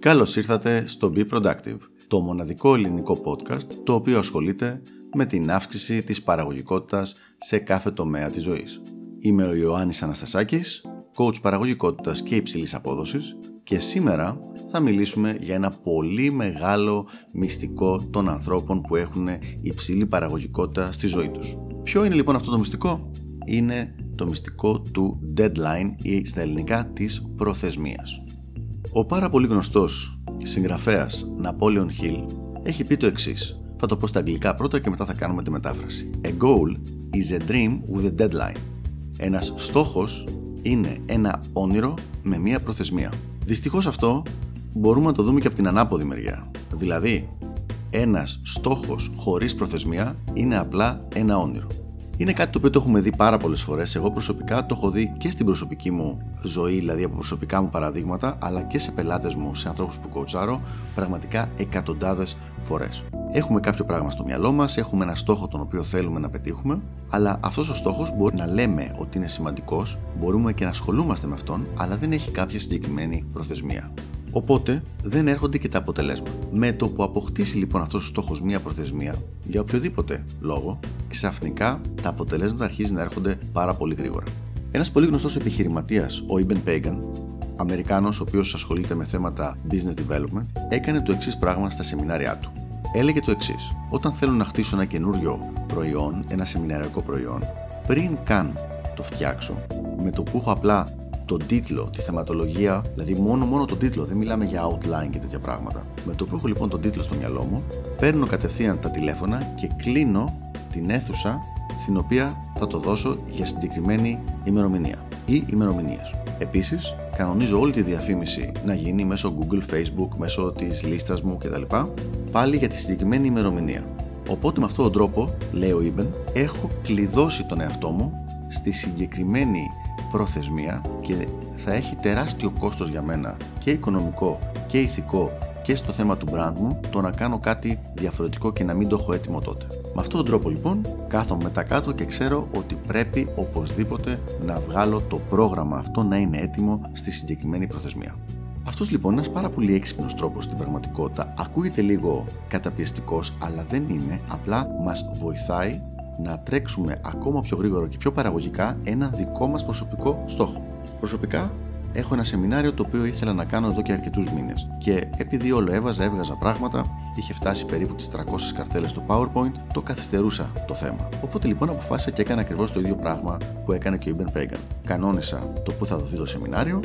Καλώς ήρθατε στο Be Productive, το μοναδικό ελληνικό podcast το οποίο ασχολείται με την αύξηση της παραγωγικότητας σε κάθε τομέα της ζωής. Είμαι ο Ιωάννης Αναστασάκης, coach παραγωγικότητας και υψηλής απόδοσης και σήμερα θα μιλήσουμε για ένα πολύ μεγάλο μυστικό των ανθρώπων που έχουν υψηλή παραγωγικότητα στη ζωή τους. Ποιο είναι λοιπόν αυτό το μυστικό; Είναι το μυστικό του deadline ή στα ελληνικά της προθεσμίας. Ο πάρα πολύ γνωστός συγγραφέας Napoleon Hill έχει πει το εξής. Θα το πω στα αγγλικά πρώτα και μετά θα κάνουμε τη μετάφραση. A goal is a dream with a deadline. Ένας στόχος είναι ένα όνειρο με μία προθεσμία. Δυστυχώς αυτό μπορούμε να το δούμε και από την ανάποδη μεριά. Δηλαδή, ένας στόχος χωρίς προθεσμία είναι απλά ένα όνειρο. Είναι κάτι το οποίο το έχουμε δει πάρα πολλές φορές. Εγώ προσωπικά το έχω δει και στην προσωπική μου ζωή, δηλαδή από προσωπικά μου παραδείγματα, αλλά και σε πελάτες μου, σε ανθρώπους που κοτσάρω, πραγματικά εκατοντάδες φορές. Έχουμε κάποιο πράγμα στο μυαλό μας, έχουμε ένα στόχο τον οποίο θέλουμε να πετύχουμε, αλλά αυτός ο στόχος μπορεί να λέμε ότι είναι σημαντικός, μπορούμε και να ασχολούμαστε με αυτόν, αλλά δεν έχει κάποια συγκεκριμένη προθεσμία. Οπότε δεν έρχονται και τα αποτελέσματα. Με το που αποκτήσει λοιπόν αυτός ο στόχος μία προθεσμία, για οποιοδήποτε λόγο, ξαφνικά τα αποτελέσματα αρχίζουν να έρχονται πάρα πολύ γρήγορα. Ένας πολύ γνωστός επιχειρηματίας, ο Ιμπεν Pagan, Αμερικάνος, ο οποίος ασχολείται με θέματα business development, έκανε το εξής πράγμα στα σεμινάρια του. Έλεγε το εξής: Όταν θέλω να χτίσω ένα καινούριο προϊόν, ένα σεμιναριακό προϊόν, πριν καν το φτιάξω, με το που έχω απλά τον τίτλο, τη θεματολογία, δηλαδή μόνο, μόνο τον τίτλο, δεν μιλάμε για outline και τέτοια πράγματα. Με το που έχω λοιπόν τον τίτλο στο μυαλό μου, παίρνω κατευθείαν τα τηλέφωνα και κλείνω την αίθουσα στην οποία θα το δώσω για συγκεκριμένη ημερομηνία ή ημερομηνίες. Επίσης, κανονίζω όλη τη διαφήμιση να γίνει μέσω Google, Facebook, μέσω της λίστας μου κτλ. πάλι για τη συγκεκριμένη ημερομηνία. Οπότε με αυτόν τον τρόπο, λέει ο Ιμπεν, έχω κλειδώσει τον εαυτό μου στη συγκεκριμένη προθεσμία και θα έχει τεράστιο κόστος για μένα και οικονομικό και ηθικό και στο θέμα του brand μου το να κάνω κάτι διαφορετικό και να μην το έχω έτοιμο τότε. Με αυτόν τον τρόπο λοιπόν κάθομαι μετά κάτω και ξέρω ότι πρέπει οπωσδήποτε να βγάλω το πρόγραμμα αυτό να είναι έτοιμο στη συγκεκριμένη προθεσμία. Αυτός λοιπόν είναι ένας πάρα πολύ έξυπνος τρόπος στην πραγματικότητα. Ακούγεται λίγο καταπιεστικός, αλλά δεν είναι. Απλά μας βοηθάει να τρέξουμε ακόμα πιο γρήγορα και πιο παραγωγικά ένα δικό μας προσωπικό στόχο. Προσωπικά έχω ένα σεμινάριο το οποίο ήθελα να κάνω εδώ και αρκετούς μήνες και επειδή όλο έβαζα, έβγαζα πράγματα, είχε φτάσει περίπου τις 300 καρτέλες στο PowerPoint, το καθυστερούσα το θέμα. Οπότε λοιπόν αποφάσισα και έκανα ακριβώς το ίδιο πράγμα που έκανε και ο Ιμπεν Pagan. Κανόνισα το που θα δοθεί το σεμινάριο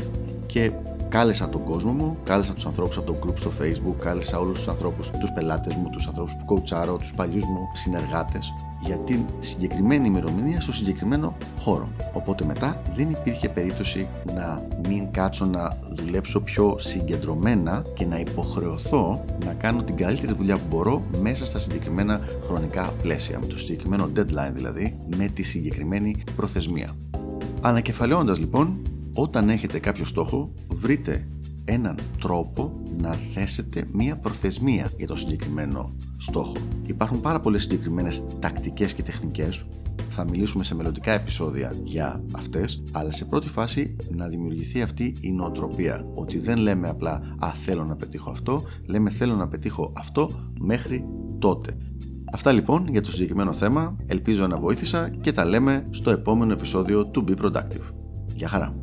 και κάλεσα τον κόσμο μου, κάλεσα τους ανθρώπους από το group στο facebook, κάλεσα όλους τους ανθρώπους, τους πελάτες μου, τους ανθρώπους που κοουτσάρω, τους παλιούς μου συνεργάτες για την συγκεκριμένη ημερομηνία στο συγκεκριμένο χώρο. Οπότε μετά δεν υπήρχε περίπτωση να μην κάτσω να δουλέψω πιο συγκεντρωμένα και να υποχρεωθώ να κάνω την καλύτερη δουλειά που μπορώ μέσα στα συγκεκριμένα χρονικά πλαίσια, με το συγκεκριμένο deadline δηλαδή, με τη συγκεκριμένη προθεσμία. Ανακεφαλαιώνοντας λοιπόν, όταν έχετε κάποιο στόχο, βρείτε έναν τρόπο να θέσετε μία προθεσμία για το συγκεκριμένο στόχο. Υπάρχουν πάρα πολλές συγκεκριμένες τακτικές και τεχνικές θα μιλήσουμε σε μελλοντικά επεισόδια για αυτές αλλά σε πρώτη φάση να δημιουργηθεί αυτή η νοοτροπία ότι δεν λέμε απλά «Α, θέλω να πετύχω αυτό», λέμε «Θέλω να πετύχω αυτό μέχρι τότε». Αυτά λοιπόν για το συγκεκριμένο θέμα, ελπίζω να βοήθησα και τα λέμε στο επόμενο επεισόδιο του Be Productive. Γεια χαρά!